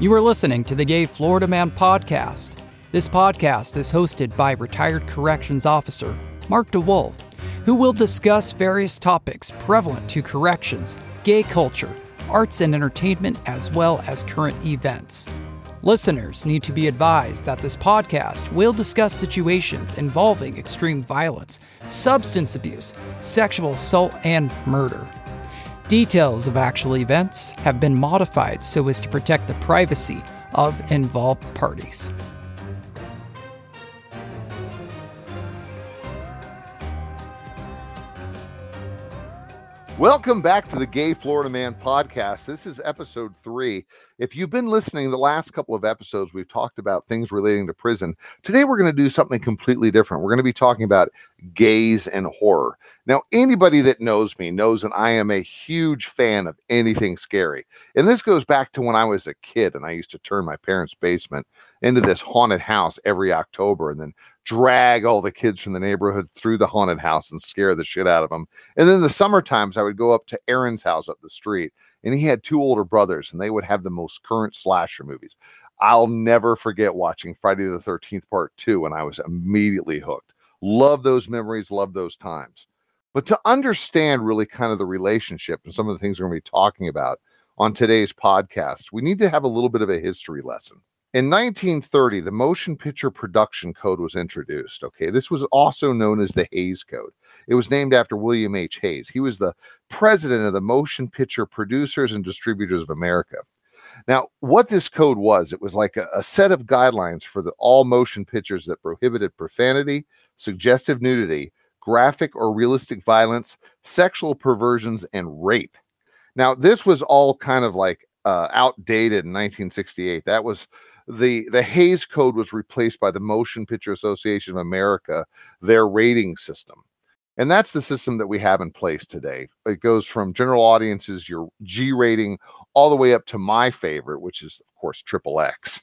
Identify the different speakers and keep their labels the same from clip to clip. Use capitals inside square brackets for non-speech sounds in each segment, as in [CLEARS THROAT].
Speaker 1: You are listening to the Gay Florida Man podcast. This podcast is hosted by retired corrections officer Mark DeWolf, who will discuss various topics prevalent to corrections, gay culture, arts and entertainment, as well as current events. Listeners need to be advised that this podcast will discuss situations involving extreme violence, substance abuse, sexual assault, and murder. Details of actual events have been modified so as to protect the privacy of involved parties.
Speaker 2: Welcome back to the Gay Florida Man podcast. This is episode three. If you've been listening the last couple of episodes, we've talked about things relating to prison. Today, we're going to do something completely different. We're going to be talking about gays and horror. Now, anybody that knows me knows that I am a huge fan of anything scary. And this goes back to when I was a kid and I used to turn my parents' basement into this haunted house every October and then drag all the kids from the neighborhood through the haunted house and scare the shit out of them. And then the summer times, I would go up to Aaron's house up the street, and he had two older brothers, and they would have the most current slasher movies. I'll never forget watching Friday the 13th Part 2 and I was immediately hooked. Love those memories, love those times. But to understand really kind of the relationship and some of the things we're going to be talking about on today's podcast, we need to have a little bit of a history lesson. In 1930, the Motion Picture Production Code was introduced. Okay, this was also known as the Hays Code. It was named after William H. Hays. He was the president of the Motion Picture Producers and Distributors of America. Now, what this code was, it was like a, a set of guidelines for the all motion pictures that prohibited profanity, suggestive nudity, graphic or realistic violence, sexual perversions, and rape. Now, this was all kind of like uh, outdated in 1968. That was the the Hays Code was replaced by the Motion Picture Association of America, their rating system. And that's the system that we have in place today. It goes from general audiences, your G rating, all the way up to my favorite, which is, of course, triple X.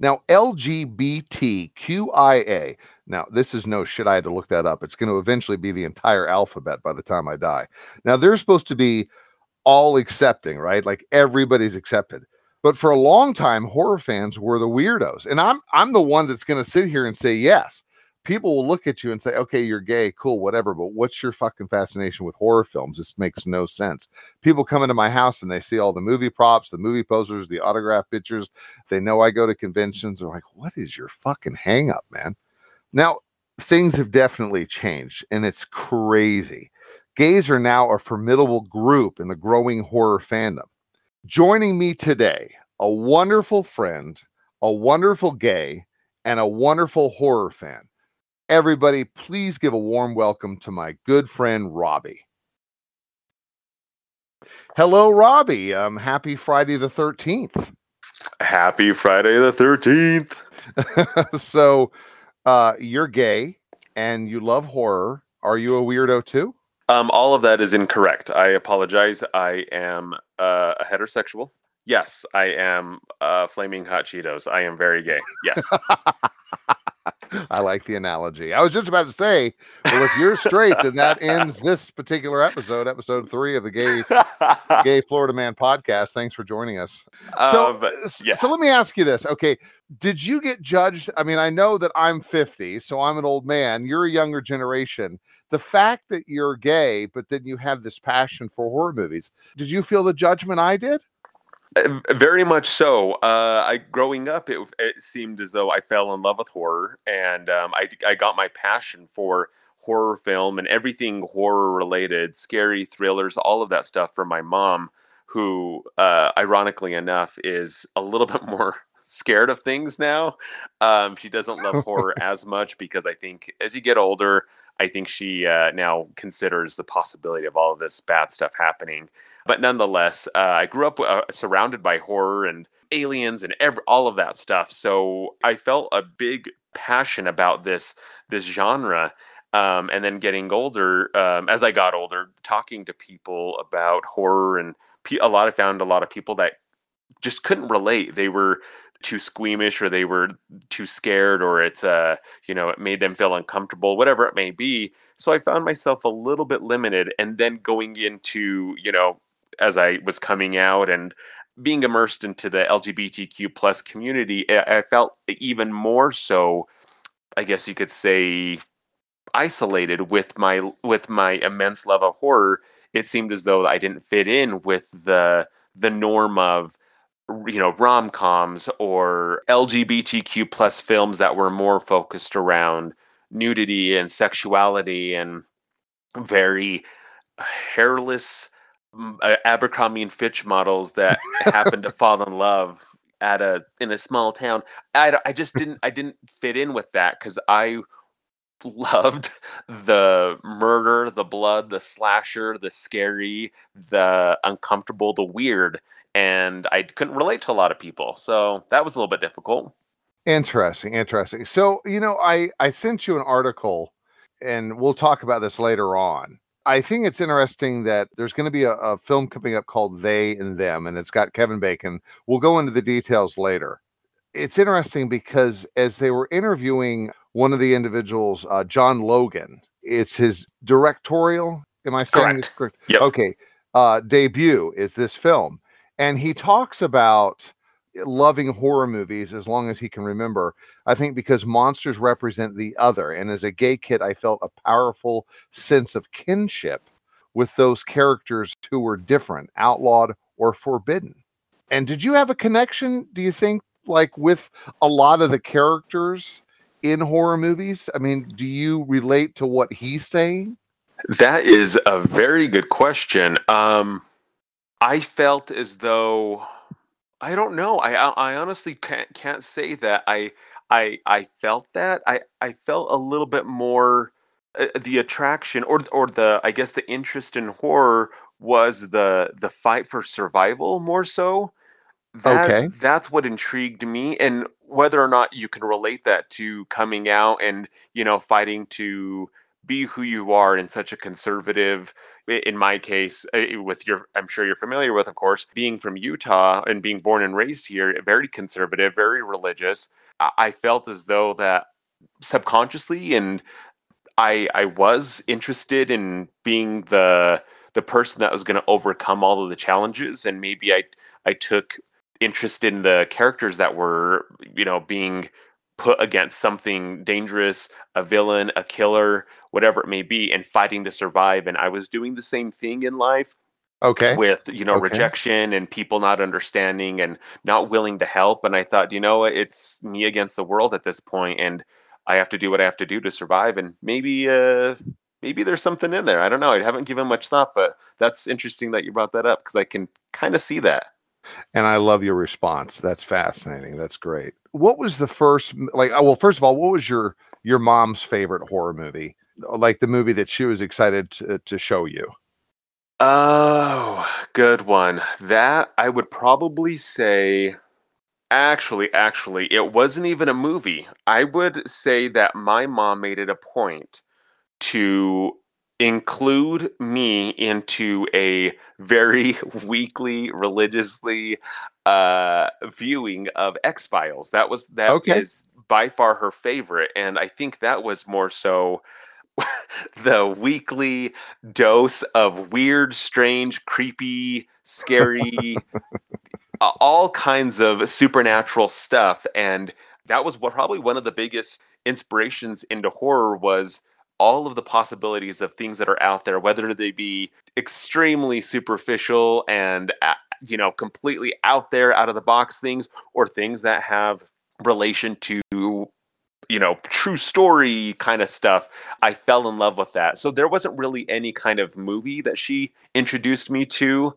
Speaker 2: Now, LGBTQIA. Now, this is no shit. I had to look that up. It's going to eventually be the entire alphabet by the time I die. Now, they're supposed to be all accepting, right? Like everybody's accepted. But for a long time, horror fans were the weirdos. And I'm I'm the one that's going to sit here and say yes. People will look at you and say, "Okay, you're gay, cool, whatever." But what's your fucking fascination with horror films? This makes no sense. People come into my house and they see all the movie props, the movie posters, the autograph pictures. They know I go to conventions. They're like, "What is your fucking hang up, man?" Now, things have definitely changed, and it's crazy. Gays are now a formidable group in the growing horror fandom. Joining me today, a wonderful friend, a wonderful gay, and a wonderful horror fan. Everybody, please give a warm welcome to my good friend Robbie. Hello, Robbie. Um, happy Friday the 13th.
Speaker 3: Happy Friday the 13th. [LAUGHS]
Speaker 2: so, uh, you're gay and you love horror. Are you a weirdo too?
Speaker 3: Um, all of that is incorrect. I apologize. I am uh, a heterosexual. Yes, I am uh, flaming hot Cheetos. I am very gay. Yes. [LAUGHS]
Speaker 2: I like the analogy. I was just about to say, well, if you're straight, then that ends this particular episode, episode three of the Gay [LAUGHS] Gay Florida Man podcast. Thanks for joining us. So,
Speaker 3: Um, yeah.
Speaker 2: so let me ask you this. Okay, did you get judged? I mean, I know that I'm 50, so I'm an old man. You're a younger generation. The fact that you're gay, but then you have this passion for horror movies, did you feel the judgment I did?
Speaker 3: Uh, Very much so. Uh, I growing up, it, it seemed as though I fell in love with horror, and um, I I got my passion for horror film and everything horror related, scary thrillers, all of that stuff from my mom, who, uh, ironically enough, is a little [LAUGHS] bit more scared of things now. Um, she doesn't love [LAUGHS] horror as much because I think as you get older, I think she uh, now considers the possibility of all of this bad stuff happening. But nonetheless, uh, I grew up uh, surrounded by horror and aliens and ev- all of that stuff. So I felt a big passion about this this genre. Um, and then getting older, um, as I got older, talking to people about horror and pe- a lot, I found a lot of people that just couldn't relate. They were too squeamish or they were too scared or it's uh you know it made them feel uncomfortable whatever it may be so i found myself a little bit limited and then going into you know as i was coming out and being immersed into the LGBTQ plus community, I, felt even more so. I guess you could say isolated with my with my immense love of horror. It seemed as though I didn't fit in with the the norm of you know rom-coms or lgbtq plus films that were more focused around nudity and sexuality and very hairless uh, abercrombie and fitch models that happen to [LAUGHS] fall in love at a in a small town. I, I just didn't i didn't fit in with that because i loved the murder the blood the slasher the scary the uncomfortable the weird and I couldn't relate to a lot of people. So that was a little bit difficult.
Speaker 2: Interesting, interesting. So, you know, I I sent you an article and we'll talk about this later on. I think it's interesting that there's going to be a, a, film coming up called They and Them, and it's got Kevin Bacon. We'll go into the details later. It's interesting because as they were interviewing one of the individuals, uh, John Logan, it's his directorial. Am I saying correct. this correct?
Speaker 3: Yep.
Speaker 2: Okay. Uh, debut is this film and he talks about loving horror movies as long as he can remember. I think because monsters represent the other. And as a gay kid, I felt a powerful sense of kinship with those characters who were different, outlawed, or forbidden. And did you have a connection, do you think, like with a lot of the characters in horror movies? I mean, do you relate to what he's saying?
Speaker 3: That is a very good question. Um, I felt as though I don't know. I I honestly can't can't say that I I I felt that. I I felt a little bit more uh, the attraction or or the I guess the interest in horror was the the fight for survival more so. That,
Speaker 2: okay.
Speaker 3: That's what intrigued me and whether or not you can relate that to coming out and you know fighting to be who you are in such a conservative in my case with your i'm sure you're familiar with of course being from utah and being born and raised here eh, very conservative very religious i felt as though that subconsciously and i i was interested in being the the person that was going to overcome all of the challenges and maybe i i took interest in the characters that were you know being put against something dangerous a villain a killer whatever it may be, and fighting to survive. And I was doing the same thing in life.
Speaker 2: Okay.
Speaker 3: With, you know, okay. rejection and people not understanding and not willing to help. And I thought, you know, it's me against the world at this point, and I have to do what I have to do to survive. And maybe, uh, maybe there's something in there. I don't know. I haven't given much thought, but that's interesting that you brought that up because I can kind of see that.
Speaker 2: And I love your response. That's fascinating. That's great. What was the first like? Uh, well, first of all, what was your your mom's favorite horror movie? Like the movie that she was excited to, to show you?
Speaker 3: Oh, good one. That I would probably say actually actually it wasn't even a movie. I would say that my mom made it a point to include me into a very [LAUGHS] weekly religiously uh viewing of X-Files. That was that okay. is by far her favorite and I think that was more so [LAUGHS] the weekly dose of weird, strange, creepy, scary, all kinds of supernatural stuff. And that was probably one of the biggest inspirations into horror was all of the possibilities of things that are out there, whether they be extremely superficial and uh, you know completely out there, out of the box things, or things that have relation to you know, true story kind of stuff, I fell in love with that. So there wasn't really any kind of movie that she introduced me to.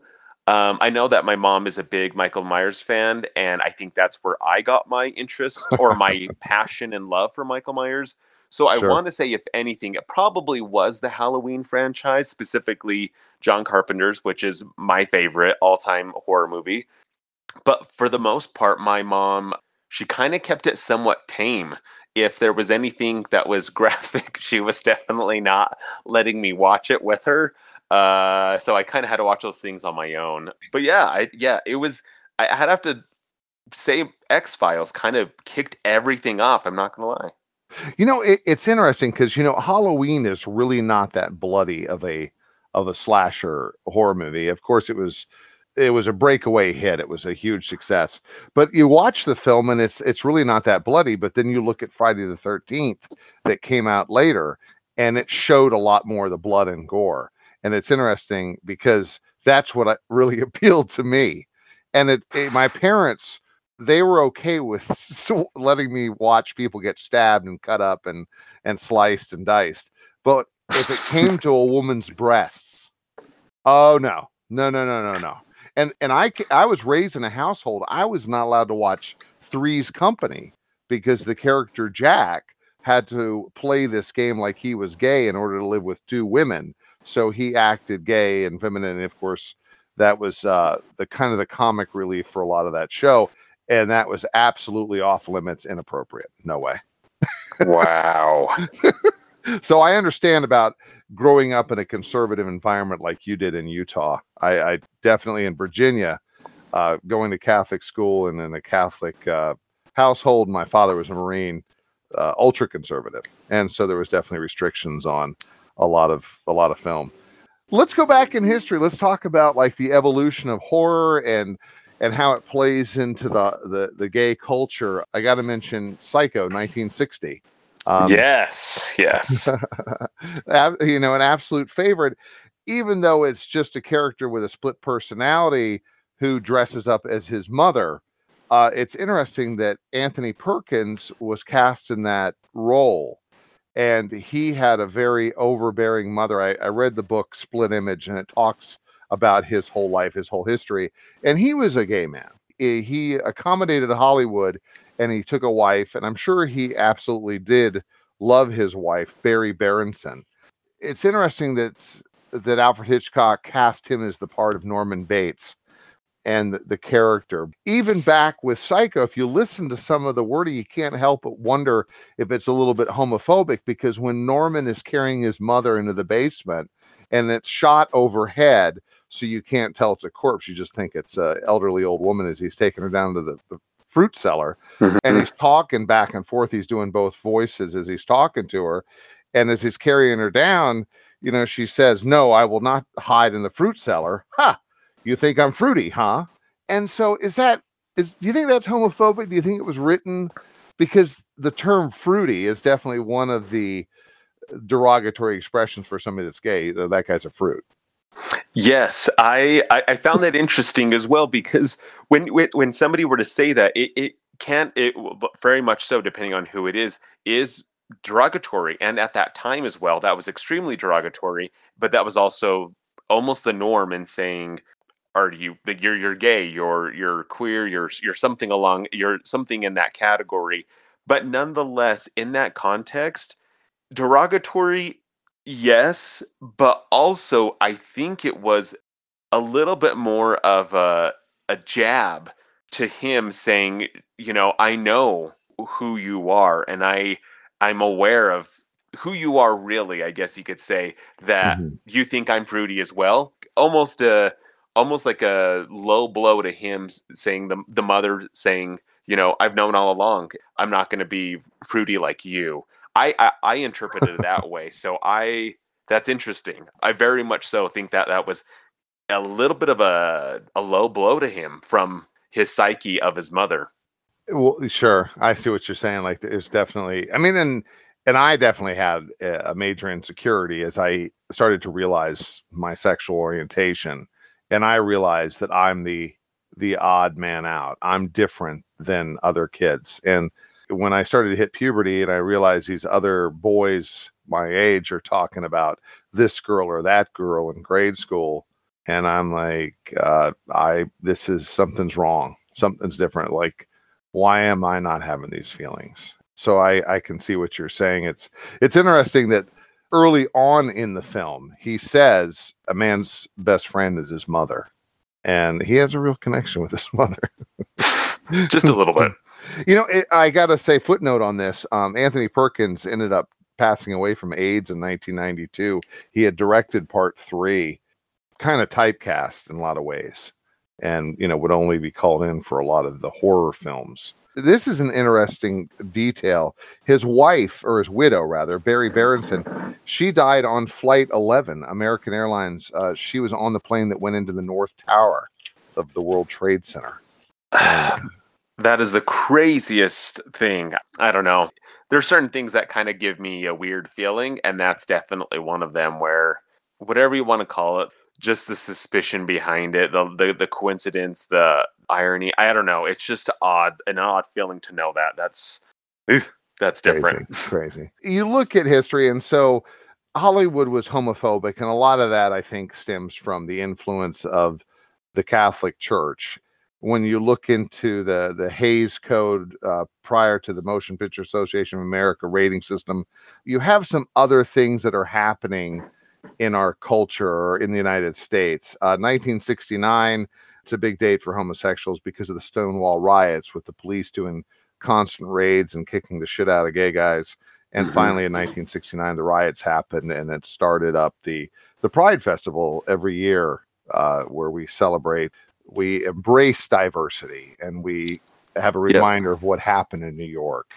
Speaker 3: Um, I know that my mom is a big Michael Myers fan, and I think that's where I got my interest or [LAUGHS] my passion and love for Michael Myers. So I sure. want to say, if anything, it probably was the Halloween franchise, specifically John Carpenter's, which is my favorite all time horror movie. But for the most part, my mom, she kind of kept it somewhat tame if there was anything that was [LAUGHS] graphic, she was definitely not letting me watch it with her. Uh, so I kind of had to watch those things on my own. But yeah, I yeah, it was. I had to have to say X Files kind of kicked everything off. I'm not gonna lie.
Speaker 2: You know, it, it's interesting because you know Halloween is really not that bloody of a of a slasher horror movie. Of course, it was it was a breakaway hit. It was a huge success. But you watch the film and it's it's really not that bloody. But then you look at Friday the Thirteenth that came out later, and it showed a lot more of the blood and gore. And it's interesting because that's what [LAUGHS] really appealed to me. And it, it my parents they were okay with [LAUGHS] letting me watch people get stabbed and cut up and and sliced and diced. But if it came to a woman's breasts, oh no, no, no, no, no, no. And and I I was raised in a household I was not allowed to watch Three's Company because the character Jack had to play this game like he was gay in order to live with two women. So he acted gay and feminine. And of course, that was uh, the kind of the comic relief for a lot of that show. And that was absolutely off limits, inappropriate. No way.
Speaker 3: wow. [LAUGHS]
Speaker 2: so I understand about growing up in a conservative environment like you did in Utah. I, I definitely in Virginia, uh, going to Catholic school and in a Catholic uh, household. My father was a Marine, uh, ultra conservative, and so there was definitely restrictions on a lot of a lot of film. Let's go back in history. Let's talk about like the evolution of horror and and how it plays into the the, the gay culture. I got to mention Psycho, 1960.
Speaker 3: Um, yes, yes. [LAUGHS]
Speaker 2: you know, an absolute favorite, even though it's just a character with a split personality who dresses up as his mother. Uh, it's interesting that Anthony Perkins was cast in that role, and he had a very overbearing mother. I, I read the book Split Image, and it talks about his whole life, his whole history, and he was a gay man. He accommodated Hollywood and he took a wife, and I'm sure he absolutely did love his wife, Berry Berenson. It's interesting that that Alfred Hitchcock cast him as the part of Norman Bates and the, the, character. Even back with Psycho, if you listen to some of the wording, you can't help but wonder if it's a little bit homophobic because when Norman is carrying his mother into the basement and it's shot overhead, so you can't tell it's a corpse, you just think it's an elderly old woman as he's taking her down to the, the fruit cellar mm-hmm. and he's talking back and forth. He's doing both voices as he's talking to her. And as he's carrying her down you know she says no i will not hide in the fruit cellar ha you think i'm fruity huh? And so is that is do you think that's homophobic? Do you think it was written? Because the term fruity is definitely one of the derogatory expressions for somebody that's gay that guy's a fruit
Speaker 3: Yes, I, I, found that interesting as well because when when somebody were to say that, it, it can't it very much so depending on who it is is derogatory, and at that time as well, that was extremely derogatory. But that was also almost the norm in saying, "Are you that you're you're gay, you're you're queer, you're you're something along, you're something in that category." But nonetheless, in that context, derogatory Yes, but also I think it was a little bit more of a a jab to him saying, you know, I know who you are and I I'm aware of who you are really, I guess you could say that mm-hmm. you think I'm fruity as well. Almost a almost like a low blow to him saying the the mother saying, you know, I've known all along I'm not going to be fruity like you. I, I, I interpreted it that way. So I that's interesting. I very much so think that that was a little bit of a a low blow to him from his psyche of his mother.
Speaker 2: Well, sure, I see what you're saying. Like, there's definitely. I mean, and and I definitely had a major insecurity as I started to realize my sexual orientation, and I realized that I'm the the odd man out. I'm different than other kids, and when I started to hit puberty and I realized these other boys my age are talking about this girl or that girl in grade school, and I'm like, uh, I this is something's wrong, something's different. Like, why am I not having these feelings? So I I can see what you're saying. It's it's interesting that early on in the film he says a man's best friend is his mother, and he has a real connection with his [LAUGHS] mother.
Speaker 3: Just a little bit.
Speaker 2: You know, it, I got to say, footnote on this um, Anthony Perkins ended up passing away from AIDS in 1992. He had directed part three, kind of typecast in a lot of ways, and, you know, would only be called in for a lot of the horror films. This is an interesting detail. His wife, or his widow rather, Berry Berenson, she died on Flight 11, American Airlines. Uh, she was on the plane that went into the North Tower of the World Trade Center. [SIGHS]
Speaker 3: that is the craziest thing. I don't know. There are certain things that kind of give me a weird feeling, and that's definitely one of them. Where whatever you want to call it, just the suspicion behind it, the the, the coincidence, the irony. I don't know. It's just odd, an odd feeling to know that. That's that's different.
Speaker 2: Crazy, crazy. [LAUGHS] You look at history, and so Hollywood was homophobic, and a lot of that I think stems from the influence of the Catholic Church. When you look into the the Hays Code uh, prior to the Motion Picture Association of America rating system, you have some other things that are happening in our culture in the United States. Uh, 1969, it's a big date for homosexuals because of the Stonewall riots, with the police doing constant raids and kicking the shit out of gay guys. And mm-hmm. finally, in 1969, the riots happened, and it started up the the Pride Festival every year, uh, where we celebrate, we embrace diversity, and we have a reminder yep. of what happened in New York.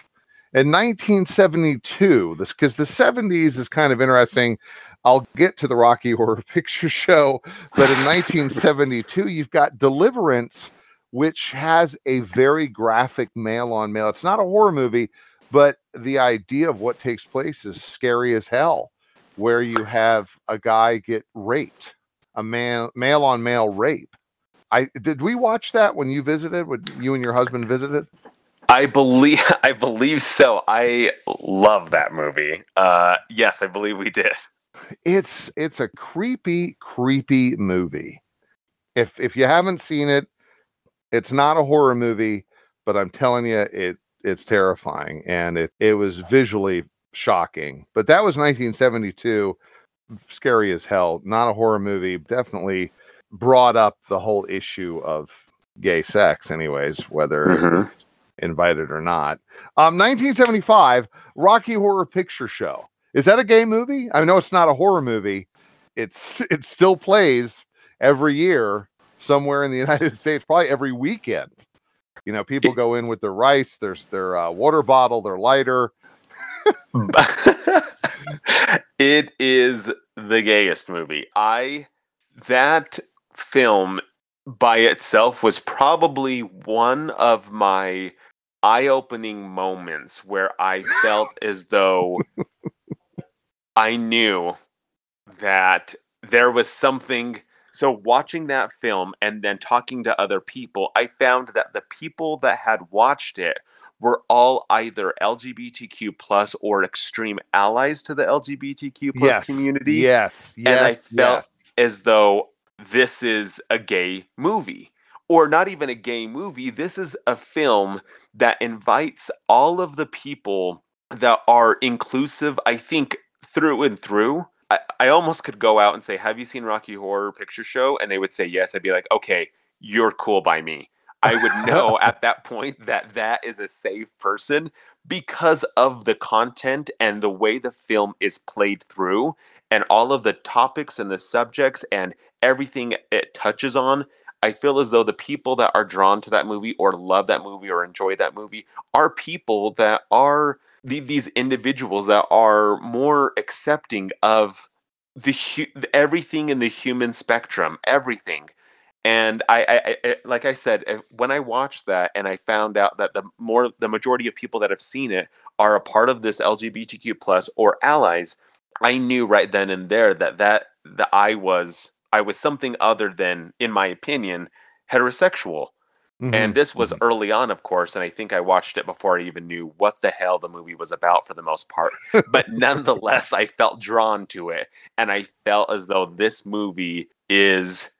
Speaker 2: In 1972, this because the 70s is kind of interesting. I'll get to the Rocky Horror [LAUGHS] Picture Show, but in 1972, you've got Deliverance, which has a very graphic male on male. It's not a horror movie, but the idea of what takes place is scary as hell, where you have a guy get raped, a man male on male rape. I did we watch that when you visited? When you and your husband visited?
Speaker 3: I believe [LAUGHS] I believe so. I love that movie. Uh yes, I believe we did.
Speaker 2: It's it's a creepy, creepy movie. If if you haven't seen it, it's not a horror movie, but I'm telling you, it it's terrifying and it, it was visually shocking. But that was 1972, scary as hell. Not a horror movie. Definitely brought up the whole issue of gay sex, anyways, whether mm-hmm. invited or not. Um, 1975, Rocky Horror Picture Show. Is that a gay movie? I know it's not a horror movie. It's it still plays every year somewhere in the [LAUGHS] United States, probably every weekend. You know, people go in with their rice, their their uh, water bottle, their lighter. [LAUGHS]
Speaker 3: it is the gayest movie. I that film by itself was probably one of my eye-opening moments where I felt [LAUGHS] as though I knew that there was something so watching that film and then talking to other people, I found that the people that had watched it were all either LGBTQ plus or extreme allies to the LGBTQ plus
Speaker 2: yes.
Speaker 3: community.
Speaker 2: Yes. Yes.
Speaker 3: And I felt
Speaker 2: yes.
Speaker 3: as though this is a gay movie. Or not even a gay movie. This is a film that invites all of the people that are inclusive, I think, through and through I, I almost could go out and say, "Have you seen Rocky Horror Picture Show?" And they would say yes. I'd be like, "Okay, you're cool by me." I would know [LAUGHS] at that point that that is a safe person because of the content and the way the film is played through and all of the topics and the subjects and everything it touches on. I feel as though the people that are drawn to that movie or love that movie or enjoy that movie are people that are the, these individuals that are more accepting of the everything in the human spectrum, everything. And I, I, I, like I said, eh, when I watched that and I found out that the more the majority of people that have seen it are a part of this LGBTQ plus or allies, I knew right then and there that that that I was I was something other than, in my opinion, heterosexual. Mm-hmm. And this was mm-hmm. early on, of course, and I think I watched it before I even knew what the hell the movie was about for the most part. [LAUGHS] but nonetheless, I felt drawn to it, and I felt as though this movie is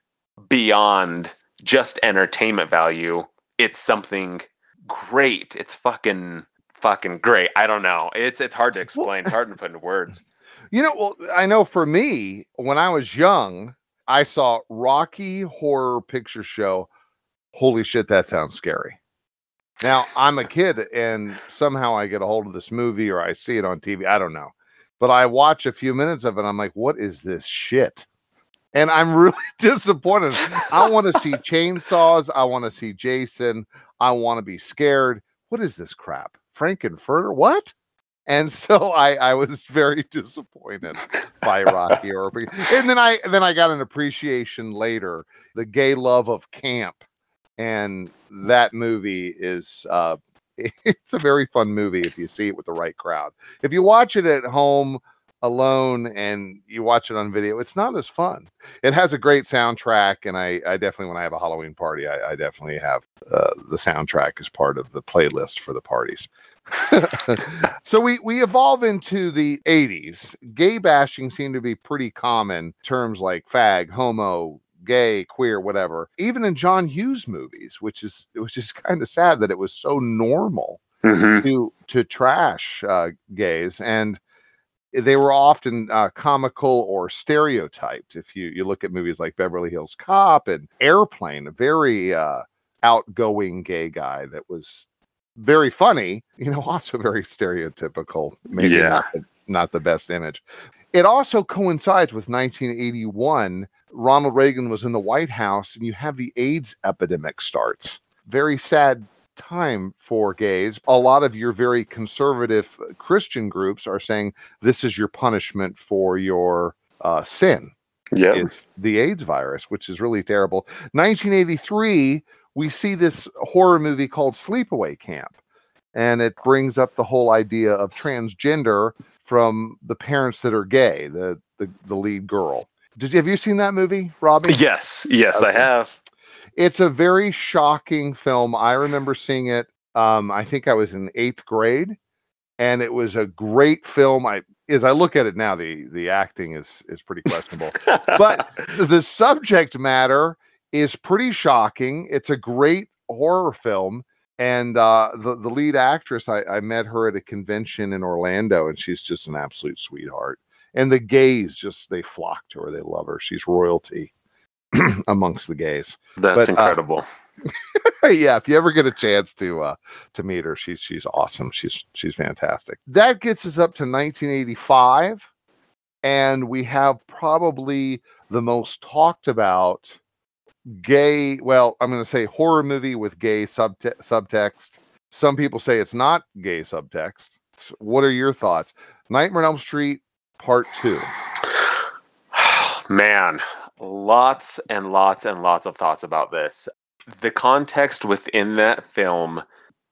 Speaker 3: beyond just entertainment value. It's something great. It's fucking fucking great. I don't know. It's it's hard to [LAUGHS] explain. it's hard to put into words. [LAUGHS]
Speaker 2: You know, well, I know for me, when I was young, I saw Rocky Horror Picture Show holy shit, that sounds scary. Now, I'm a [LAUGHS] kid and somehow I get a hold of this movie or I see it on TV. I don't know. But I watch a few minutes of it. I'm like, what is this shit? And I'm really [LAUGHS] disappointed. I want to see chainsaws. I want to see Jason. I want to be scared. What is this crap? Frank-N-Furter? What? And so I, I was very [LAUGHS] disappointed by Rocky Horror. And then I then I got an appreciation later, the gay love of camp. And that movie is uh [LAUGHS] it's a very fun movie if you see it with the right crowd. If you watch it at home alone and you watch it on video, it's not as fun. It has a great soundtrack, and I, I definitely, when I have a Halloween party, I, I definitely have uh, the soundtrack as part of the playlist for the parties. [LAUGHS] so we we evolve into the 80s. Gay bashing seemed to be pretty common. Terms like fag, homo, gay, queer, whatever. Even in John Hughes movies, which is which is kind of sad that it was so normal
Speaker 3: Mm-hmm.
Speaker 2: to to trash uh, gays and they were often uh, comical or stereotyped. If you you look at movies like Beverly Hills Cop and Airplane, a very uh, outgoing gay guy that was very funny, [LAUGHS] you know, also very stereotypical. Maybe
Speaker 3: Yeah.
Speaker 2: not, the, not the best image. It also coincides with 1981. Ronald Reagan was in the White House, and you have the AIDS epidemic starts. Very sad time for gays. A lot of your very conservative Christian groups are saying this is your punishment for your uh, sin
Speaker 3: Yeah.
Speaker 2: is the AIDS virus, which is really terrible. 1983, we see this horror movie called Sleepaway Camp, and it brings up the whole idea of transgender from the parents that are gay, the the, the lead girl. Did you have you seen that movie, Robbie?
Speaker 3: Yes. Yes, I have.
Speaker 2: It's a very shocking film. I remember seeing it. Um, I think I was in eighth grade, and it was a great film. I as I look at it now, the the acting is is pretty questionable. but [LAUGHS] the subject matter is pretty shocking. It's a great horror film. And uh, the, the lead actress, I, I met her at a convention in Orlando, and she's just an absolute sweetheart. And the gays just, they flock to her. They love her. She's royalty [CLEARS THROAT] amongst the gays.
Speaker 3: That's
Speaker 2: but, uh,
Speaker 3: incredible. [LAUGHS]
Speaker 2: yeah, if you ever get a chance to uh to meet her, she's she's awesome. She's she's fantastic. That gets us up to 1985, and we have probably the most talked about gay. Well, I'm going to say horror movie with gay subte- subtext. Some people say it's not gay subtext. What are your thoughts? Nightmare on Elm Street Part Two. [SIGHS]
Speaker 3: Man, lots and lots and lots of thoughts about this. The context within that film,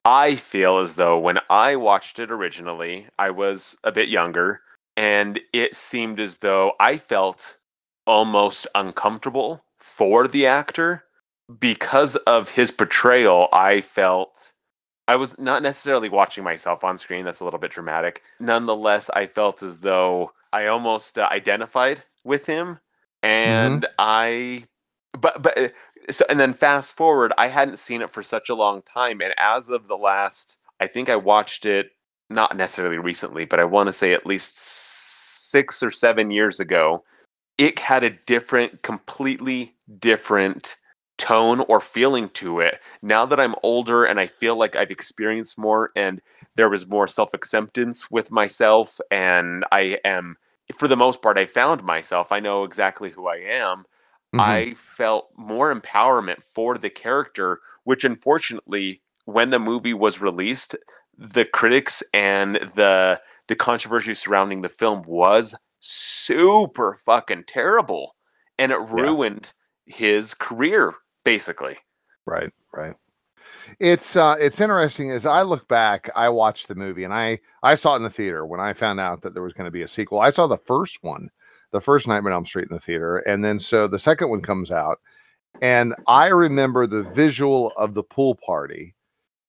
Speaker 3: I feel as though when I watched it originally, I was a bit younger, and it seemed as though I felt almost uncomfortable for the actor because of his portrayal. I felt I was not necessarily watching myself on screen. That's a little bit dramatic. Nonetheless, I felt as though I almost uh, identified with him, and mm-hmm. I, but but so and then fast forward, I hadn't seen it for such a long time, and as of the last, I think I watched it not necessarily recently, but I want to say at least six or seven years ago. It had a different, completely different tone or feeling to it. Now that I'm older and I feel like I've experienced more and there was more self acceptance with myself, and I am, for the most part, I found myself. I know exactly who I am.
Speaker 2: Mhm.
Speaker 3: I felt more empowerment for the character, which unfortunately, when the movie was released, the critics and the the controversy surrounding the film was super fucking terrible, and it ruined his career basically.
Speaker 2: Right, right. It's uh it's interesting as I look back, I watched the movie and I I saw it in the theater when I found out that there was going to be a sequel. I saw the first one, the first Nightmare on Elm Street in the theater, and then so the second one comes out and I remember the visual of the pool party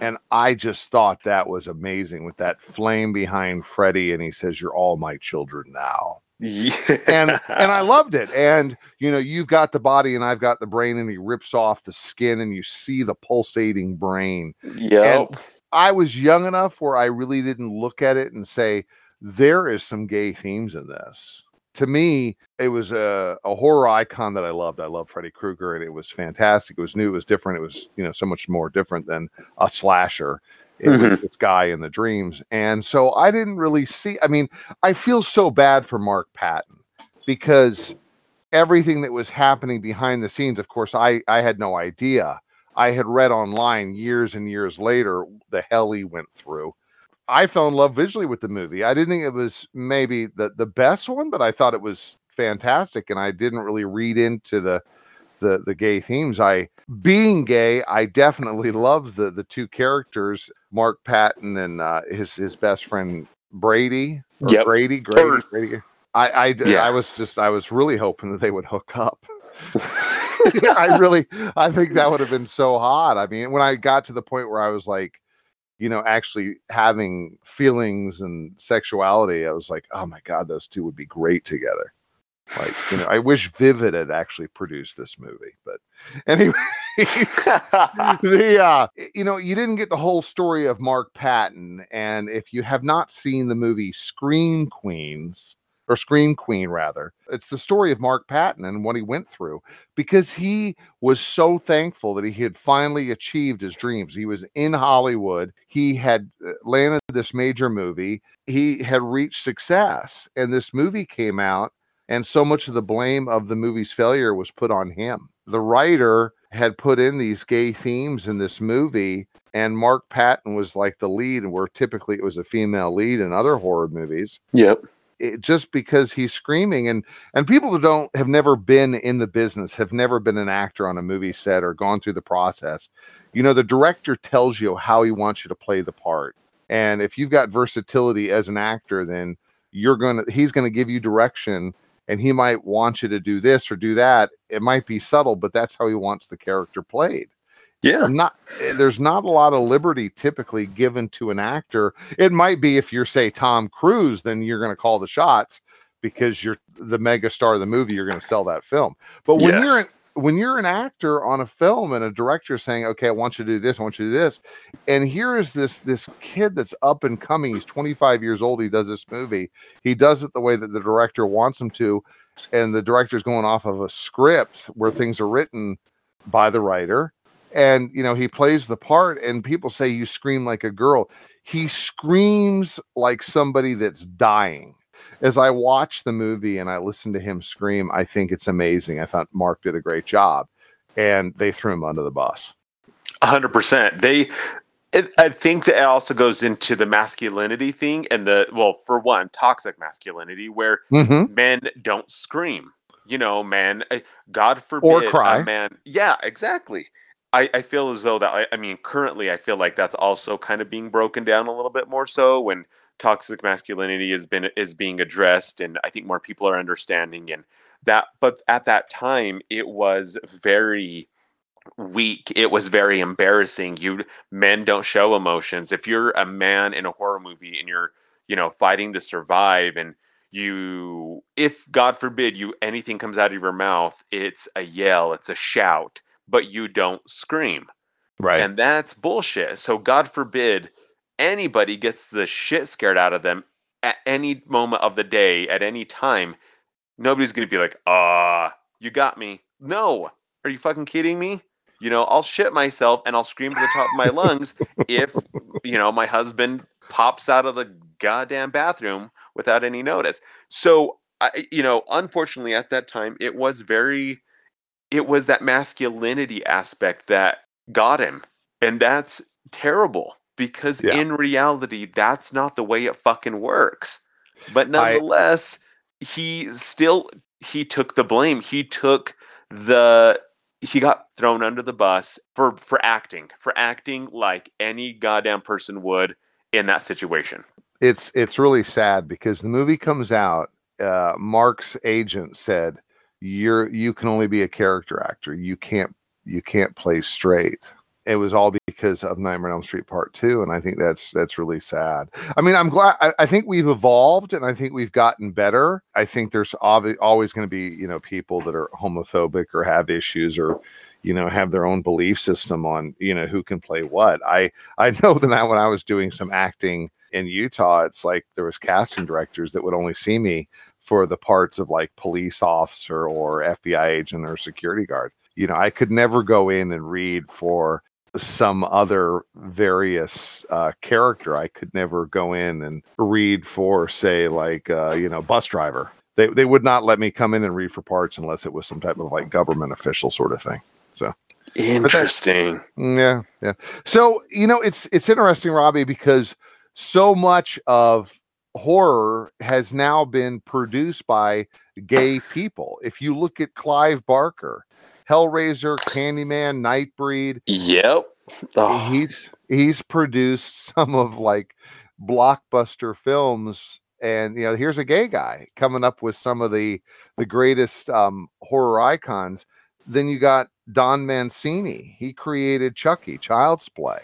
Speaker 2: and I just thought that was amazing with that flame behind Freddy and he says you're all my children now
Speaker 3: Yeah.
Speaker 2: and and I [LAUGHS] loved it. And you know, you've got the body and I've got the brain, and he rips off the skin, and you see the pulsating brain.
Speaker 3: Yep.
Speaker 2: I was young enough where I really didn't look at it and say there is some gay themes in this. To me, it was a, a horror icon that I loved. I loved Freddy Krueger, and it was fantastic. It was new. It was different. It was you know so much more different than a slasher. It was
Speaker 3: Mhm.
Speaker 2: this guy in the dreams, and so I didn't really see. I mean, I feel so bad for Mark Patton because everything that was happening behind the scenes, of course, I, I had no idea. I had read online years and years later the hell he went through. I fell in love visually with the movie. I didn't think it was maybe the the best one, but I thought it was fantastic, and I didn't really read into the the the gay themes. I being gay, I definitely love the the two characters, Mark Patton and uh, his his best friend Brady. Or
Speaker 3: Yep.
Speaker 2: Brady, Grady,
Speaker 3: Or-
Speaker 2: Brady. I I,
Speaker 3: Yeah.
Speaker 2: I was just I was really hoping that they would hook up. [LAUGHS] [LAUGHS] I really I think that would have been so hot. I mean, when I got to the point where I was like, you know, actually having feelings and sexuality, I was like, oh my god, those two would be great together. Like, you know, I wish Vivid had actually produced this movie, but [LAUGHS] anyway, the uh you know, you didn't get the whole story of Mark Patton, and if you have not seen the movie Scream Queens or Scream Queen rather, it's the story of Mark Patton and what he went through because he was so thankful that he had finally achieved his dreams. He was in Hollywood. He had uh, landed this major movie. He had reached success and this movie came out and so much of the blame of the movie's failure was put on him. The writer had put in these gay themes in this movie and Mark Patton was like the lead and where typically it was a female lead in other horror movies
Speaker 3: yep.
Speaker 2: it, just because he's screaming and and people that don't have never been in the business have never been an actor on a movie set or gone through the process you know the director tells you how he wants you to play the part and if you've got versatility as an actor then you're going to he's going to give you direction and he might want you to do this or do that it might be subtle but that's how he wants the character played
Speaker 3: Yeah.
Speaker 2: not eh, there's not a lot of liberty typically given to an actor it might be if you're say tom cruise then you're going to call the shots because you're the mega star of the movie you're going to sell that film but when you're an,
Speaker 3: Yes.
Speaker 2: When you're an actor on a film and a director saying okay i want you to do this i want you to do this and here is this this kid that's up and coming he's 25 years old he does this movie he does it the way that the director wants him to and the director's going off of a script where things are written by the writer and you know he plays the part and people say you scream like a girl. He screams like somebody that's dying as i watch the movie and i listen to him scream i think it's amazing i thought mark did a great job and they threw him under the bus
Speaker 3: A hundred percent. They, it, I think that also goes into the masculinity thing and the well, for one, toxic masculinity, where
Speaker 2: mm-hmm.
Speaker 3: men don't scream. You know, man, uh, God forbid, or
Speaker 2: cry.
Speaker 3: a man. Yeah, exactly. I, I feel as though that I, I mean, currently, I feel like that's also kind of being broken down a little bit more so when toxic masculinity has been is being addressed, and I think more people are understanding and that. But at that time, it was very weak. It was very embarrassing. You men don't show emotions. If you're a man in a horror movie and you're you know fighting to survive and you if god forbid you anything comes out of your mouth it's a yell it's a shout but you don't scream.
Speaker 2: Right.
Speaker 3: And that's bullshit. So god forbid anybody gets the shit scared out of them at any moment of the day at any time nobody's gonna be like ah you got me. No. Are you fucking kidding me? You know i'll shit myself and i'll scream to the top of my [LAUGHS] lungs if you know my husband pops out of the goddamn bathroom without any notice. So I, you know unfortunately at that time it was very it was that masculinity aspect that got him and that's terrible because
Speaker 2: Yeah.
Speaker 3: in reality that's not the way it fucking works. But
Speaker 2: I-
Speaker 3: nonetheless he still he took the blame. He took the he got thrown under the bus for for acting for acting like any goddamn person would in that situation.
Speaker 2: It's it's really sad because the movie comes out uh mark's agent said you're you can only be a character actor. You can't you can't play straight it was all because of nightmare on elm street part two and i think that's that's really sad. I mean i'm glad i, I think we've evolved and i think we've gotten better. I think there's always going to be you know people that are homophobic or have issues or you know have their own belief system on you know who can play what. I i know [LAUGHS] that when i was doing some acting in Utah, it's like there was casting directors that would only see me for the parts of like police officer or FBI agent or security guard. You know, I could never go in and read for some other various uh, character. I could never go in and read for, say, like uh, you know, bus driver. They they would not let me come in and read for parts unless it was some type of like government official sort of thing. So
Speaker 3: interesting
Speaker 2: Yeah, yeah. So you know, it's it's interesting, Robbie, because so much of horror has now been produced by gay people. If you look at Clive Barker, Hellraiser, Candyman, Nightbreed,
Speaker 3: Yep. Oh,
Speaker 2: he's he's produced [LAUGHS] some of like blockbuster films. And you know here's a gay guy coming up with some of the the greatest um horror icons. Then you got don mancini. He created chucky child's play.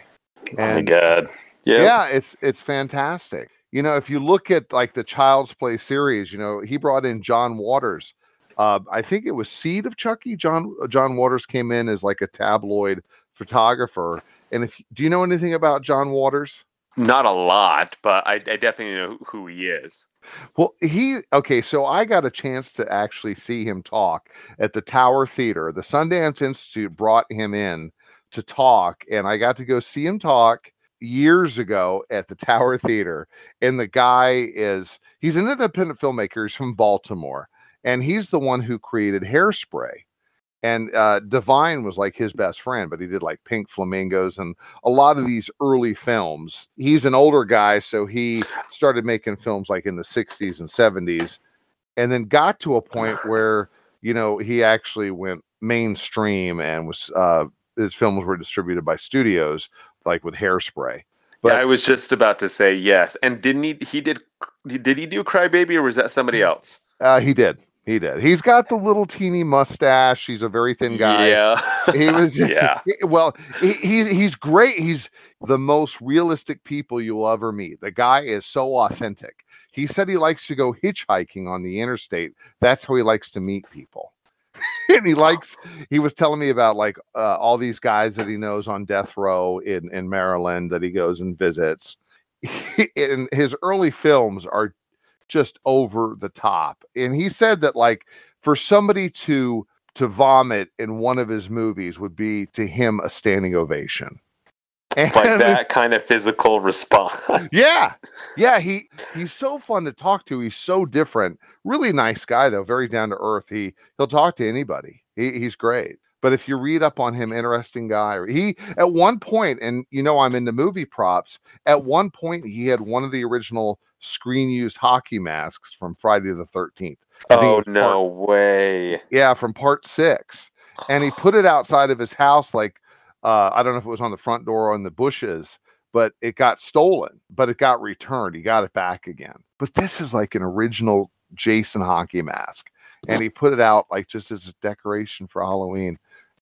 Speaker 3: Oh my
Speaker 2: and
Speaker 3: god. Yep.
Speaker 2: yeah it's it's fantastic. You know if you look at like the child's play series you know he brought in john waters uh, i think it was seed of chucky john john waters came in as like a tabloid photographer and if do you know anything about john waters
Speaker 3: Not a lot, but I, I definitely know who he is.
Speaker 2: Well, he okay. So I got a chance to actually see him talk at the Tower Theater. The Sundance Institute brought him in to talk, and I got to go see him talk years ago at the [LAUGHS] Tower Theater. And the guy is he's an independent filmmaker. He's from Baltimore, and he's the one who created Hairspray. And uh, Divine was like his best friend, but he did like Pink Flamingos and a lot of these early films. He's an older guy, so he started making films like in the 60s and 70s and then got to a point [SIGHS] where you know he actually went mainstream and was uh his films were distributed by studios like with hairspray But-
Speaker 3: yeah, I was just about to say yes. And didn't he? He did. Did he do Crybaby, or was that somebody else?
Speaker 2: uh he did he did. He's got the little teeny mustache. He's a very thin guy.
Speaker 3: Yeah.
Speaker 2: he was [LAUGHS] [LAUGHS]
Speaker 3: yeah.
Speaker 2: well he, he he's great. He's the most realistic people you'll ever meet. The guy is so authentic. He said he likes to go hitchhiking on the interstate. That's how he likes to meet people. [LAUGHS] And he likes he was telling me about like uh, all these guys that he knows on death row in in maryland that he goes and visits. And his early films are just over the top and he said that like for somebody to to vomit in one of his movies would be to him a standing ovation. [LAUGHS] And
Speaker 3: Like that kind of physical response.
Speaker 2: yeah. [LAUGHS] Yeah he he's so fun to talk to. He's so different. Really nice guy though. Very down to earth. He he'll talk to anybody. He, he's great but if you read up on him interesting guy he at one point and you know i'm into movie props at one point he had one of the original screen used hockey masks from friday the 13th I
Speaker 3: Oh no way.
Speaker 2: yeah from part six and he [SIGHS] put it outside of his house like uh, i don't know if it was on the front door or in the bushes but it got stolen but it got returned he got it back again. But this is like an original jason hockey mask and he put it out like just as a decoration for halloween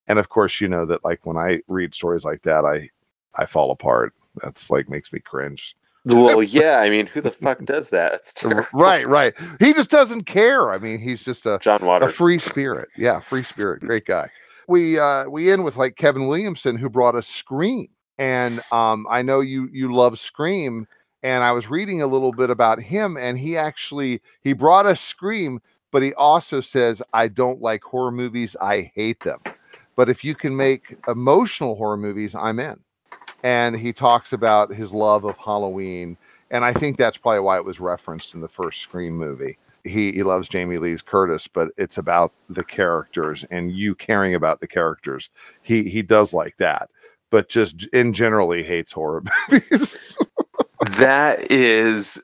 Speaker 2: and of course you know that like when i read stories like that i i fall apart that's like makes me cringe
Speaker 3: Well, yeah. I mean, who the fuck [LAUGHS] does that?
Speaker 2: Right right he just doesn't care i mean he's just a
Speaker 3: John
Speaker 2: a free spirit. Yeah, free spirit. Great guy. We uh we end with like Kevin Williamson who brought us Scream. And um I know you you love Scream and I was reading a little bit about him and he actually he brought us Scream but he also says I don't like horror movies. I hate them. But if you can make emotional horror movies, I'm in. And he talks about his love of Halloween and I think that's probably why it was referenced in the first Scream movie he he loves Jamie Lee's Curtis, but it's about the characters and you caring about the characters. He he does like that, but just in general he hates horror [LAUGHS] movies.
Speaker 3: that is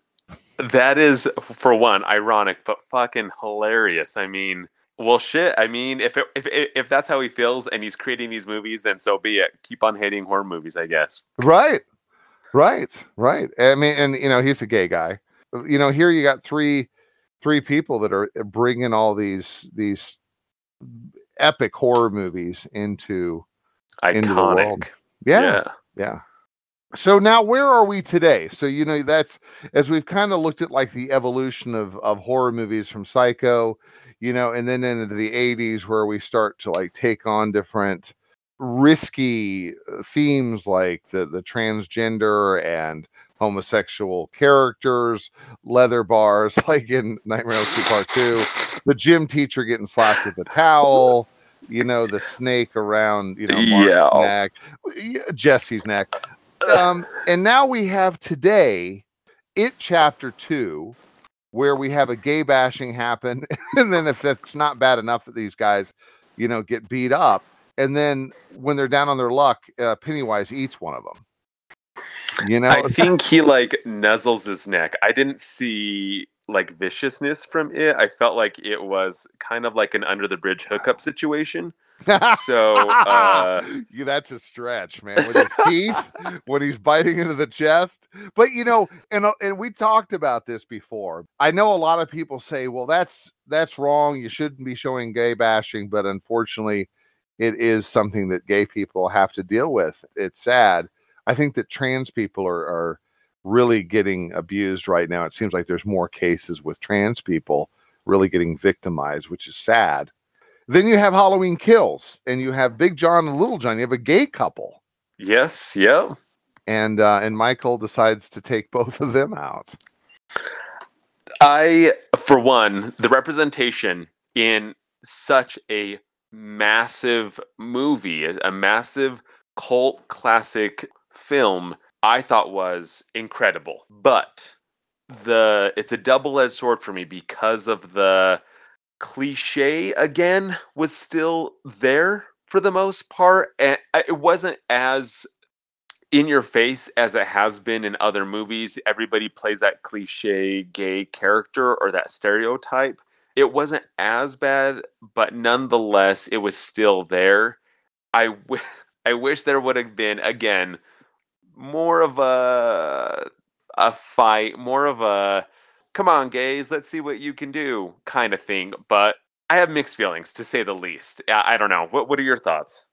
Speaker 3: that is for one ironic, but fucking hilarious. I mean, well, shit. I mean, if it, if if that's how he feels and he's creating these movies, then so be it. Keep on hating horror movies, I guess.
Speaker 2: right, right, right. I mean, and you know he's a gay guy. You know, here you got three three people that are bringing all these these epic horror movies into into the world.
Speaker 3: Iconic.
Speaker 2: yeah. Yeah. So now where are we today? So you know that's as we've kind of looked at like the evolution of of horror movies from Psycho, you know, and then into the 80s where we start to like take on different risky uh, themes like the the transgender and homosexual characters, leather bars [LAUGHS] like in Nightmare on Elm Street Part 2, the gym teacher getting slapped with a towel, you know, the snake around, you know, Mark's
Speaker 3: Yeah.
Speaker 2: neck, Jesse's neck. Um, and now we have today it chapter two, where we have a gay bashing happen, [LAUGHS] and then if that's not bad enough that these guys, you know, get beat up, and then when they're down on their luck, uh, Pennywise eats one of them. You know,
Speaker 3: I think he like nuzzles his neck. I didn't see like viciousness from it. I felt like it was kind of like an under the bridge hookup situation. So uh, [LAUGHS]
Speaker 2: yeah, that's a stretch, man. With his teeth, [LAUGHS] when he's biting into the chest. But you know, and uh, and we talked about this before. I know a lot of people say, "Well, that's that's wrong. You shouldn't be showing gay bashing." But unfortunately, it is something that gay people have to deal with. It's sad. I think that trans people are are really getting abused right now. It seems like there's more cases with trans people really getting victimized, which is sad. Then you have Halloween Kills, and you have Big John and Little John. You have a gay couple,
Speaker 3: yes, yep.
Speaker 2: and uh, and Michael decides to take [LAUGHS] both of them out.
Speaker 3: I, for one, the representation in such a massive movie, a a massive cult classic film, I thought was incredible. But the it's a double-edged sword for me because of the cliche again was still there for the most part and it wasn't as in your face as it has been in other movies. Everybody plays that cliche gay character or that stereotype. It wasn't as bad but nonetheless it was still there. I w- [LAUGHS] i wish there would have been again more of a a fight more of a come on gays let's see what you can do kind of thing but i have mixed feelings to say the least i, I don't know what, what are your thoughts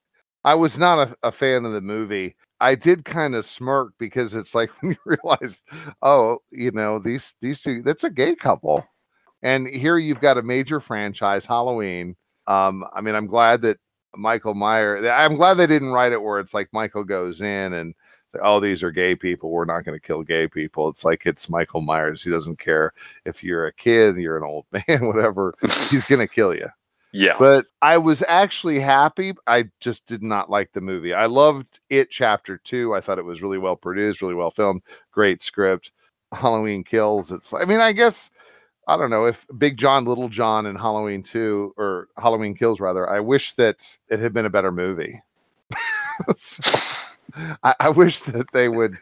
Speaker 2: I was not a, a fan of the movie. I did kind of smirk because it's like [LAUGHS] when you realize, oh, you know, these these two, that's a gay couple, and here you've got a major franchise, Halloween. Um, I mean, I'm glad that Michael Meyer. I'm glad they didn't write it where it's like Michael goes in and oh, these are gay people. We're not going to kill gay people. It's like it's Michael Myers. He doesn't care if you're a kid, you're an old [LAUGHS] man, whatever. He's going to kill you
Speaker 3: yeah
Speaker 2: but I was actually happy. I just did not like the movie. I loved it chapter two. I thought it was really well produced, really well filmed, great script. Halloween kills. It's I mean, I guess I don't know if Big John, Little John, and Halloween two or Halloween kills rather. I wish that it had been a better movie. [LAUGHS] So, [LAUGHS] I, I wish that they would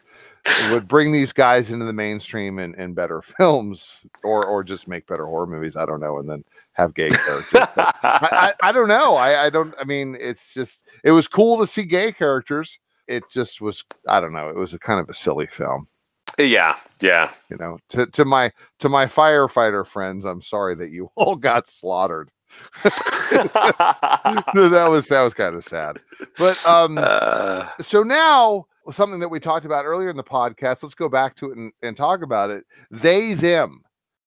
Speaker 2: would bring these guys into the mainstream and, and better [LAUGHS] films or or just make better horror movies. I don't know, and then have gay characters. I, I, [LAUGHS] I don't know. I, I don't. I mean, it's just it was cool to see gay characters. It just was. I don't know. It was a kind of a silly film.
Speaker 3: yeah yeah
Speaker 2: You know, to to my to my firefighter friends, I'm sorry that you all got slaughtered. [LAUGHS] that was that was kind of sad. But um,
Speaker 3: uh,
Speaker 2: so now something that we talked about earlier in the podcast. Let's go back to it and, and talk about it. They them.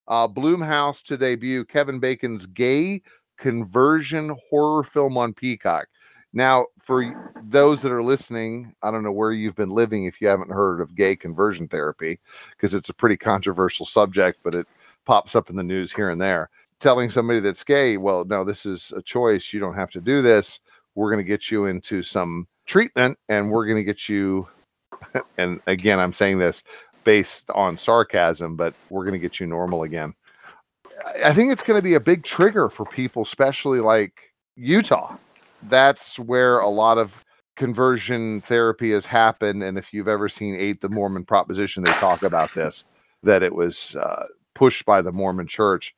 Speaker 2: Uh, Blumhouse to debut Kevin Bacon's gay conversion horror film on Peacock. Now, for those that are listening, I don't know where you've been living if you haven't heard of gay conversion therapy, because it's a pretty controversial subject, but it pops up in the news here and there. Telling somebody that's gay, well, no, this is a choice. You don't have to do this. We're going to get you into some treatment and we're going to get you. [LAUGHS] And again, I'm saying this based on sarcasm, but we're going to get you normal again. I- think it's going to be a big trigger for people, especially like Utah. That's where a lot of conversion therapy has happened. And if you've ever seen Eight the Mormon Proposition, they talk about this that it was uh, pushed by the Mormon Church,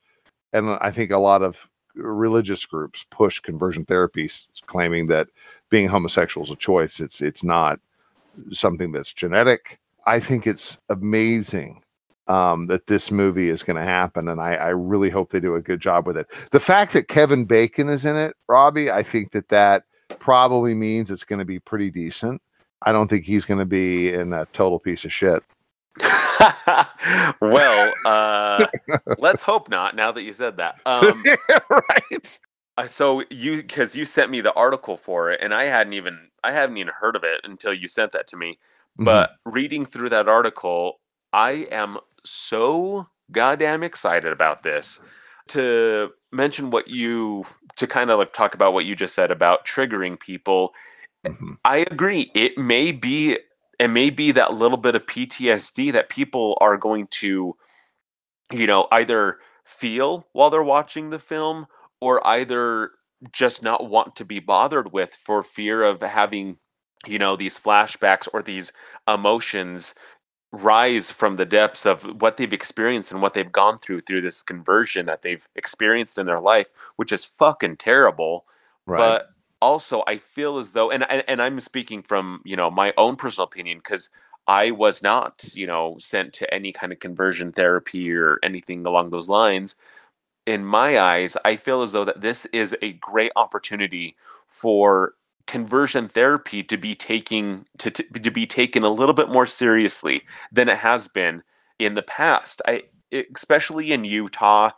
Speaker 2: and I think a lot of religious groups push conversion therapy, s- claiming that being homosexual is a choice. It's it's not something that's genetic. I think it's amazing um, that this movie is going to happen, and I, I really hope they do a good job with it. The fact that Kevin Bacon is in it, Robbie, I think that that probably means it's going to be pretty decent. I don't think he's going to be in a total piece of shit. [LAUGHS]
Speaker 3: well, uh, let's hope not. Now that you said that, um, [LAUGHS]
Speaker 2: right?
Speaker 3: so you because you sent me the article for it, and I hadn't even I hadn't even heard of it until you sent that to me.
Speaker 2: Mm-hmm.
Speaker 3: But reading through that article, I am so goddamn excited about this. To mention what you to kind of like talk about what you just said about triggering people,
Speaker 2: Mhm.
Speaker 3: I agree. It may be it may be that little bit of PTSD that people are going to, you know, either feel while they're watching the film or either just not want to be bothered with for fear of having you know these flashbacks or these emotions rise from the depths of what they've experienced and what they've gone through through this conversion that they've experienced in their life which is fucking terrible
Speaker 2: Right.
Speaker 3: but also i feel as though and and, and i'm speaking from you know my own personal opinion because i was not you know sent to any kind of conversion therapy or anything along those lines. In my eyes i feel as though that this is a great opportunity for conversion therapy to be taking to, to, to be taken a little bit more seriously than it has been in the past. I especially in utah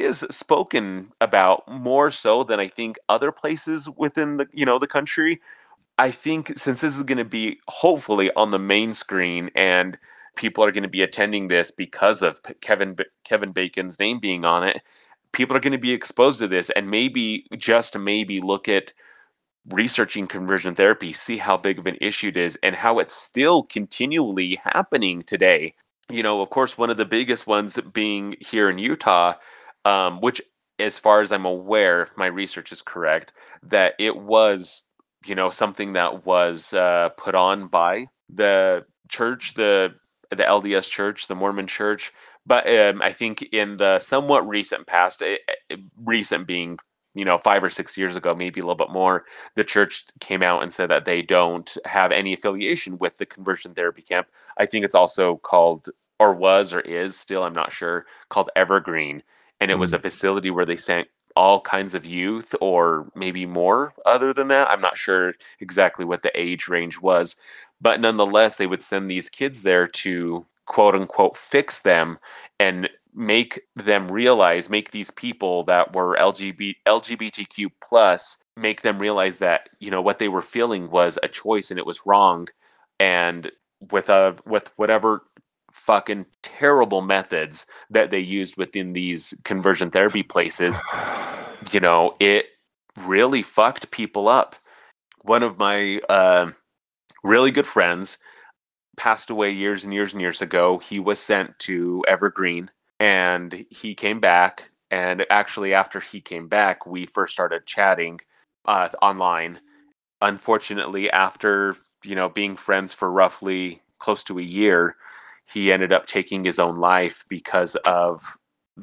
Speaker 3: is spoken about more so than I think other places within the you know the country. I think since this is going to be hopefully on the main screen and people are going to be attending this because of Kevin Kevin Bacon's name being on it, people are going to be exposed to this and maybe just maybe look at researching conversion therapy, see how big of an issue it is and how it's still continually happening today. You know, of course, one of the biggest ones being here in Utah um, which, as far as I'm aware, if my research is correct, that it was, you know, something that was uh, put on by the church, the the LDS Church, the Mormon Church. But um, I think in the somewhat recent past, eh, eh, recent being you know five or six years ago, maybe a little bit more, the church came out and said that they don't have any affiliation with the conversion therapy camp. I think it's also called or was or is still, I'm not sure, called Evergreen and it was
Speaker 2: Mm.
Speaker 3: a facility where they sent all kinds of youth or maybe more other than that i'm not sure exactly what the age range was but nonetheless they would send these kids there to quote unquote fix them and make them realize make these people that were LGBT, lgbtq plus make them realize that you know what they were feeling was a choice and it was wrong and with a with whatever fucking terrible methods that they used within these conversion therapy places, [SIGHS] you know, it really fucked people up. One of my uh, really good friends passed away years and years and years ago. He was sent to Evergreen and he came back. And actually, after he came back, we first started chatting uh, online. Unfortunately, after you know being friends for roughly close to a year, he ended up taking his own life because of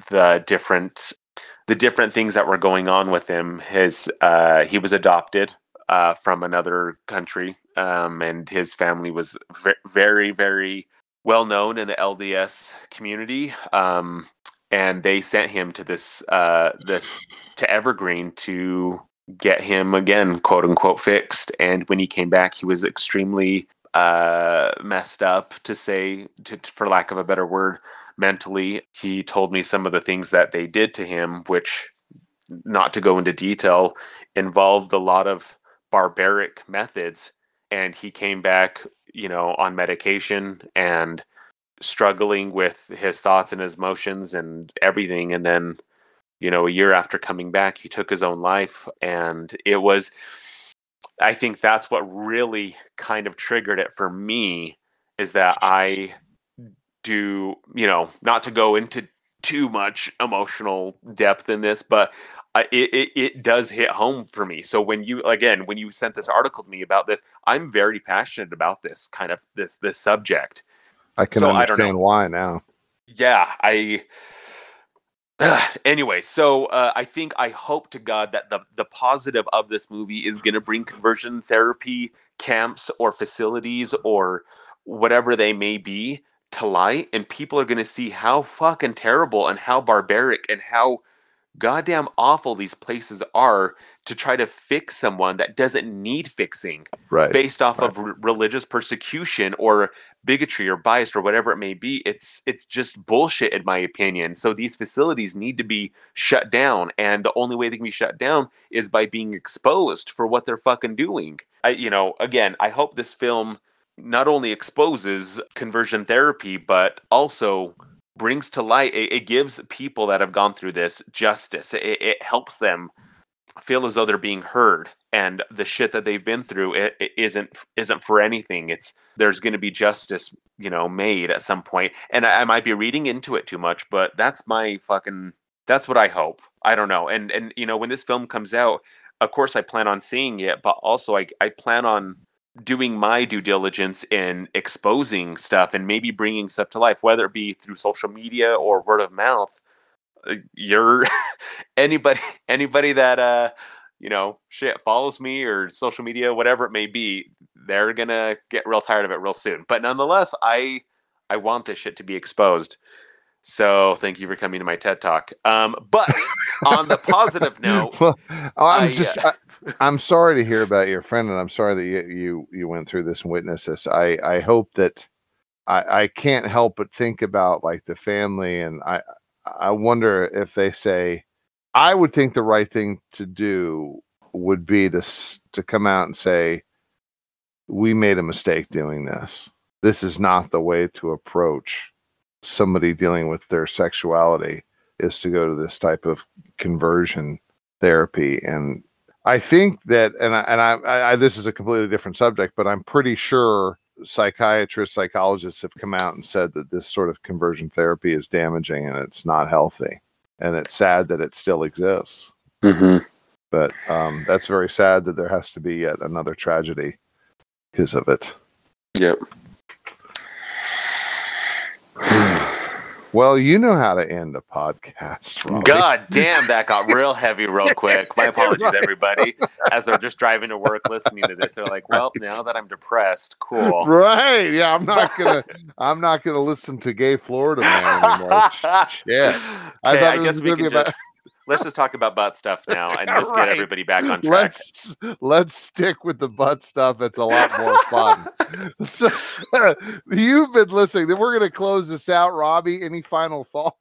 Speaker 3: the different the different things that were going on with him. His uh, he was adopted uh, from another country, um, and his family was ve- very very well known in the LDS community. Um, and they sent him to this uh, this to Evergreen to get him again, quote unquote, fixed. And when he came back, he was extremely uh, messed up, to say, to, for lack of a better word, mentally. He told me some of the things that they did to him, which, not to go into detail, involved a lot of barbaric methods. And he came back, you know, on medication and struggling with his thoughts and his emotions and everything. And then, you know, a year after coming back, he took his own life. And it was, I think that's what really kind of triggered it for me is that I do, you know, not to go into too much emotional depth in this, but uh, it, it it does hit home for me. So when you again when you sent this article to me about this, I'm very passionate about this kind of this this subject.
Speaker 2: I can
Speaker 3: So,
Speaker 2: understand
Speaker 3: know.
Speaker 2: why now.
Speaker 3: Yeah, I. [SIGHS] anyway, so uh, I think I hope to God that the the positive of this movie is going to bring conversion therapy camps or facilities or whatever they may be to light, and people are going to see how fucking terrible and how barbaric and how goddamn awful these places are to try to fix someone that doesn't need fixing
Speaker 2: Right.
Speaker 3: based off of r- religious persecution or bigotry or bias or whatever it may be it's it's just bullshit in my opinion. So these facilities need to be shut down and the only way they can be shut down is by being exposed for what they're fucking doing. I you know again i hope this film not only exposes conversion therapy but also brings to light it, it gives people that have gone through this justice. It, it helps them feel as though they're being heard and the shit that they've been through it, it isn't isn't for anything. It's there's going to be justice you know made at some point. And I, I might be reading into it too much but that's my fucking that's what i hope. I don't know. And and you know when this film comes out of course i plan on seeing it but also i, I plan on doing my due diligence in exposing stuff and maybe bringing stuff to life, whether it be through social media or word of mouth. Uh, you're [LAUGHS] anybody anybody that uh you know shit follows me or social media whatever it may be they're gonna get real tired of it real soon. But nonetheless i i want this shit to be exposed. So thank you for coming to my ted talk. Um but on the positive [LAUGHS] note
Speaker 2: well, i'm
Speaker 3: I,
Speaker 2: just
Speaker 3: uh,
Speaker 2: I, am sorry to hear about your friend and i'm sorry that you you, you went through this and witnessed this. I i hope that i i can't help but think about like the family and i I wonder if they say, I would think the right thing to do would be to to come out and say, we made a mistake doing this. This is not the way to approach somebody dealing with their sexuality is to go to this type of conversion therapy and I think that, and I, and I, I, this is a completely different subject, but I'm pretty sure psychiatrists, psychologists have come out and said that this sort of conversion therapy is damaging and it's not healthy. And it's sad that it still exists.
Speaker 3: Mm-hmm.
Speaker 2: But um, that's very sad that there has to be yet another tragedy because of it.
Speaker 3: Yep. [SIGHS] [SIGHS] [SIGHS]
Speaker 2: Well, you know how to end a podcast. [LAUGHS] Robbie.
Speaker 3: God damn, that got real heavy real [LAUGHS] quick. My apologies, everybody. As they're just driving to work listening to this, they're like, "Well, right. now that I'm depressed, cool."
Speaker 2: Right? Yeah, I'm not [LAUGHS] gonna. I'm not gonna listen to Gay Florida Man anymore. yeah,
Speaker 3: I, okay, I guess we can just. About let's just talk about butt stuff now [LAUGHS] and just right. get everybody back on track.
Speaker 2: Let's let's stick with the butt stuff. It's a lot more fun. [LAUGHS] so [LAUGHS] you've been listening. Then we're going to close this out. Robbie, any final thoughts?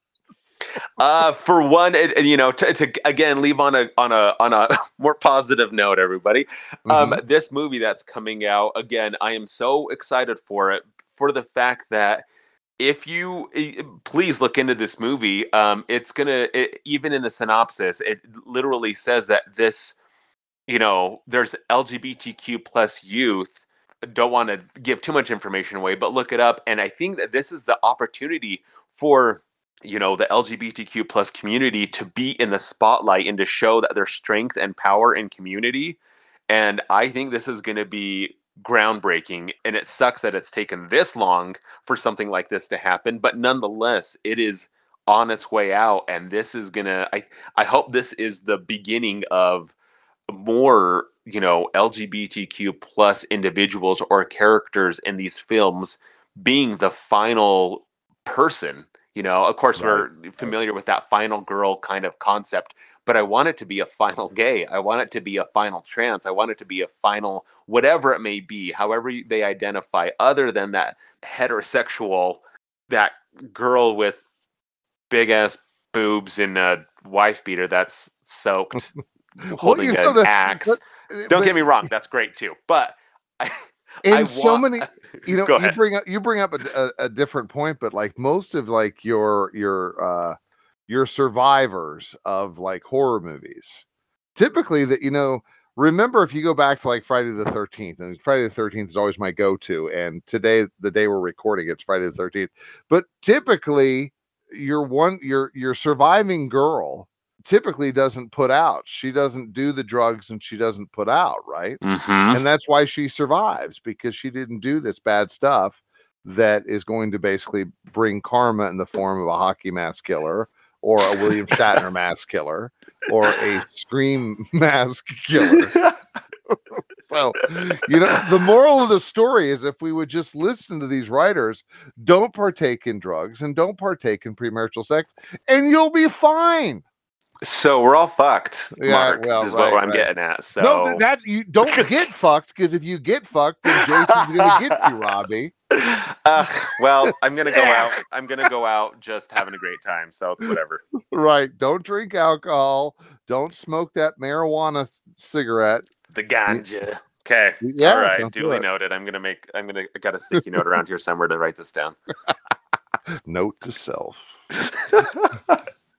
Speaker 3: uh, for one, it, you know, to, to, again leave on a on a on a more positive note, everybody. Um, mm-hmm. This movie that's coming out again, I am so excited for it for the fact that if you please look into this movie um it's gonna it, even in the synopsis it literally says that this you know there's lgbtq plus youth don't want to give too much information away but look it up and i think that this is the opportunity for you know the lgbtq plus community to be in the spotlight and to show that there's strength and power in community and i think this is going to be groundbreaking and it sucks that it's taken this long for something like this to happen but nonetheless it is on its way out and this is gonna i i hope this is the beginning of more you know lgbtq plus individuals or characters in these films being the final person you know of course right. we're familiar with that final girl kind of concept but I want it to be a final [LAUGHS] gay. I want it to be a final trans. I want it to be a final whatever it may be, however they identify, other than that heterosexual, that girl with big ass boobs and a wife beater that's soaked, [LAUGHS] holding well, an that, axe. But, Don't get me wrong, that's great too. But [LAUGHS] I,
Speaker 2: in I so want, many, you know, you bring up you bring up a, a, a different point, but like most of like your your uh your survivors of like horror movies. Typically, that you know, remember if you go back to like Friday the 13th, and Friday the 13th is always my go to. And today, the day we're recording, it's Friday the 13th. But typically, your one, your your surviving girl typically doesn't put out. She doesn't do the drugs and she doesn't put out, right?
Speaker 3: Mm-hmm.
Speaker 2: And that's why she survives because she didn't do this bad stuff that is going to basically bring karma in the form of a hockey mask killer or a William Shatner mask killer or a Scream [LAUGHS] mask killer. [LAUGHS] so, you know, the moral of the story is if we would just listen to these writers, don't partake in drugs and don't partake in premarital sex, and you'll be fine.
Speaker 3: So we're all fucked, yeah, Mark. Well, is right, what I'm right. getting at. So
Speaker 2: no, that you don't get [LAUGHS] fucked because if you get fucked, then Jason's gonna get you, Robbie.
Speaker 3: Uh, well, I'm gonna go out. [LAUGHS] I'm gonna go out just having a great time. So it's whatever.
Speaker 2: Right. Don't drink alcohol. Don't smoke that marijuana c- cigarette.
Speaker 3: The ganja. Okay. Yeah. All right. Duly noted. I'm gonna make. I'm gonna. I got a [LAUGHS] sticky note around here somewhere to write this down. [LAUGHS]
Speaker 2: note to self.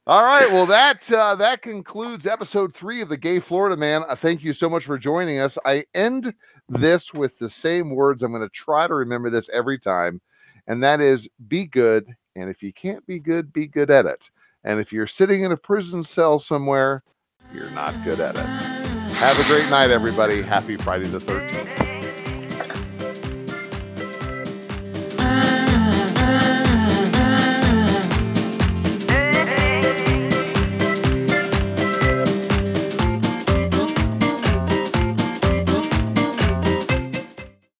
Speaker 2: All right, well that uh, that concludes episode three of the Gay Florida Man. Uh, thank you so much for joining us. I end this with the same words. I'm going to try to remember this every time, and that is: be good, and if you can't be good, be good at it. And if you're sitting in a prison cell somewhere, you're not good at it. Have a great night, everybody. Happy Friday the 13th.